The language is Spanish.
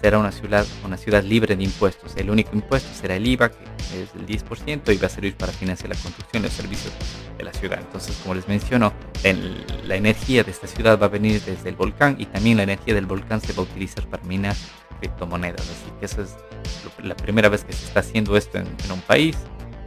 será una ciudad, una ciudad libre de impuestos. El único impuesto será el IVA, que es el 10%, y va a servir para financiar la construcción y los servicios de la ciudad. Entonces, como les menciono, la energía de esta ciudad va a venir desde el volcán y también la energía del volcán se va a utilizar para minar criptomonedas. Así que esa es la primera vez que se está haciendo esto en, un país.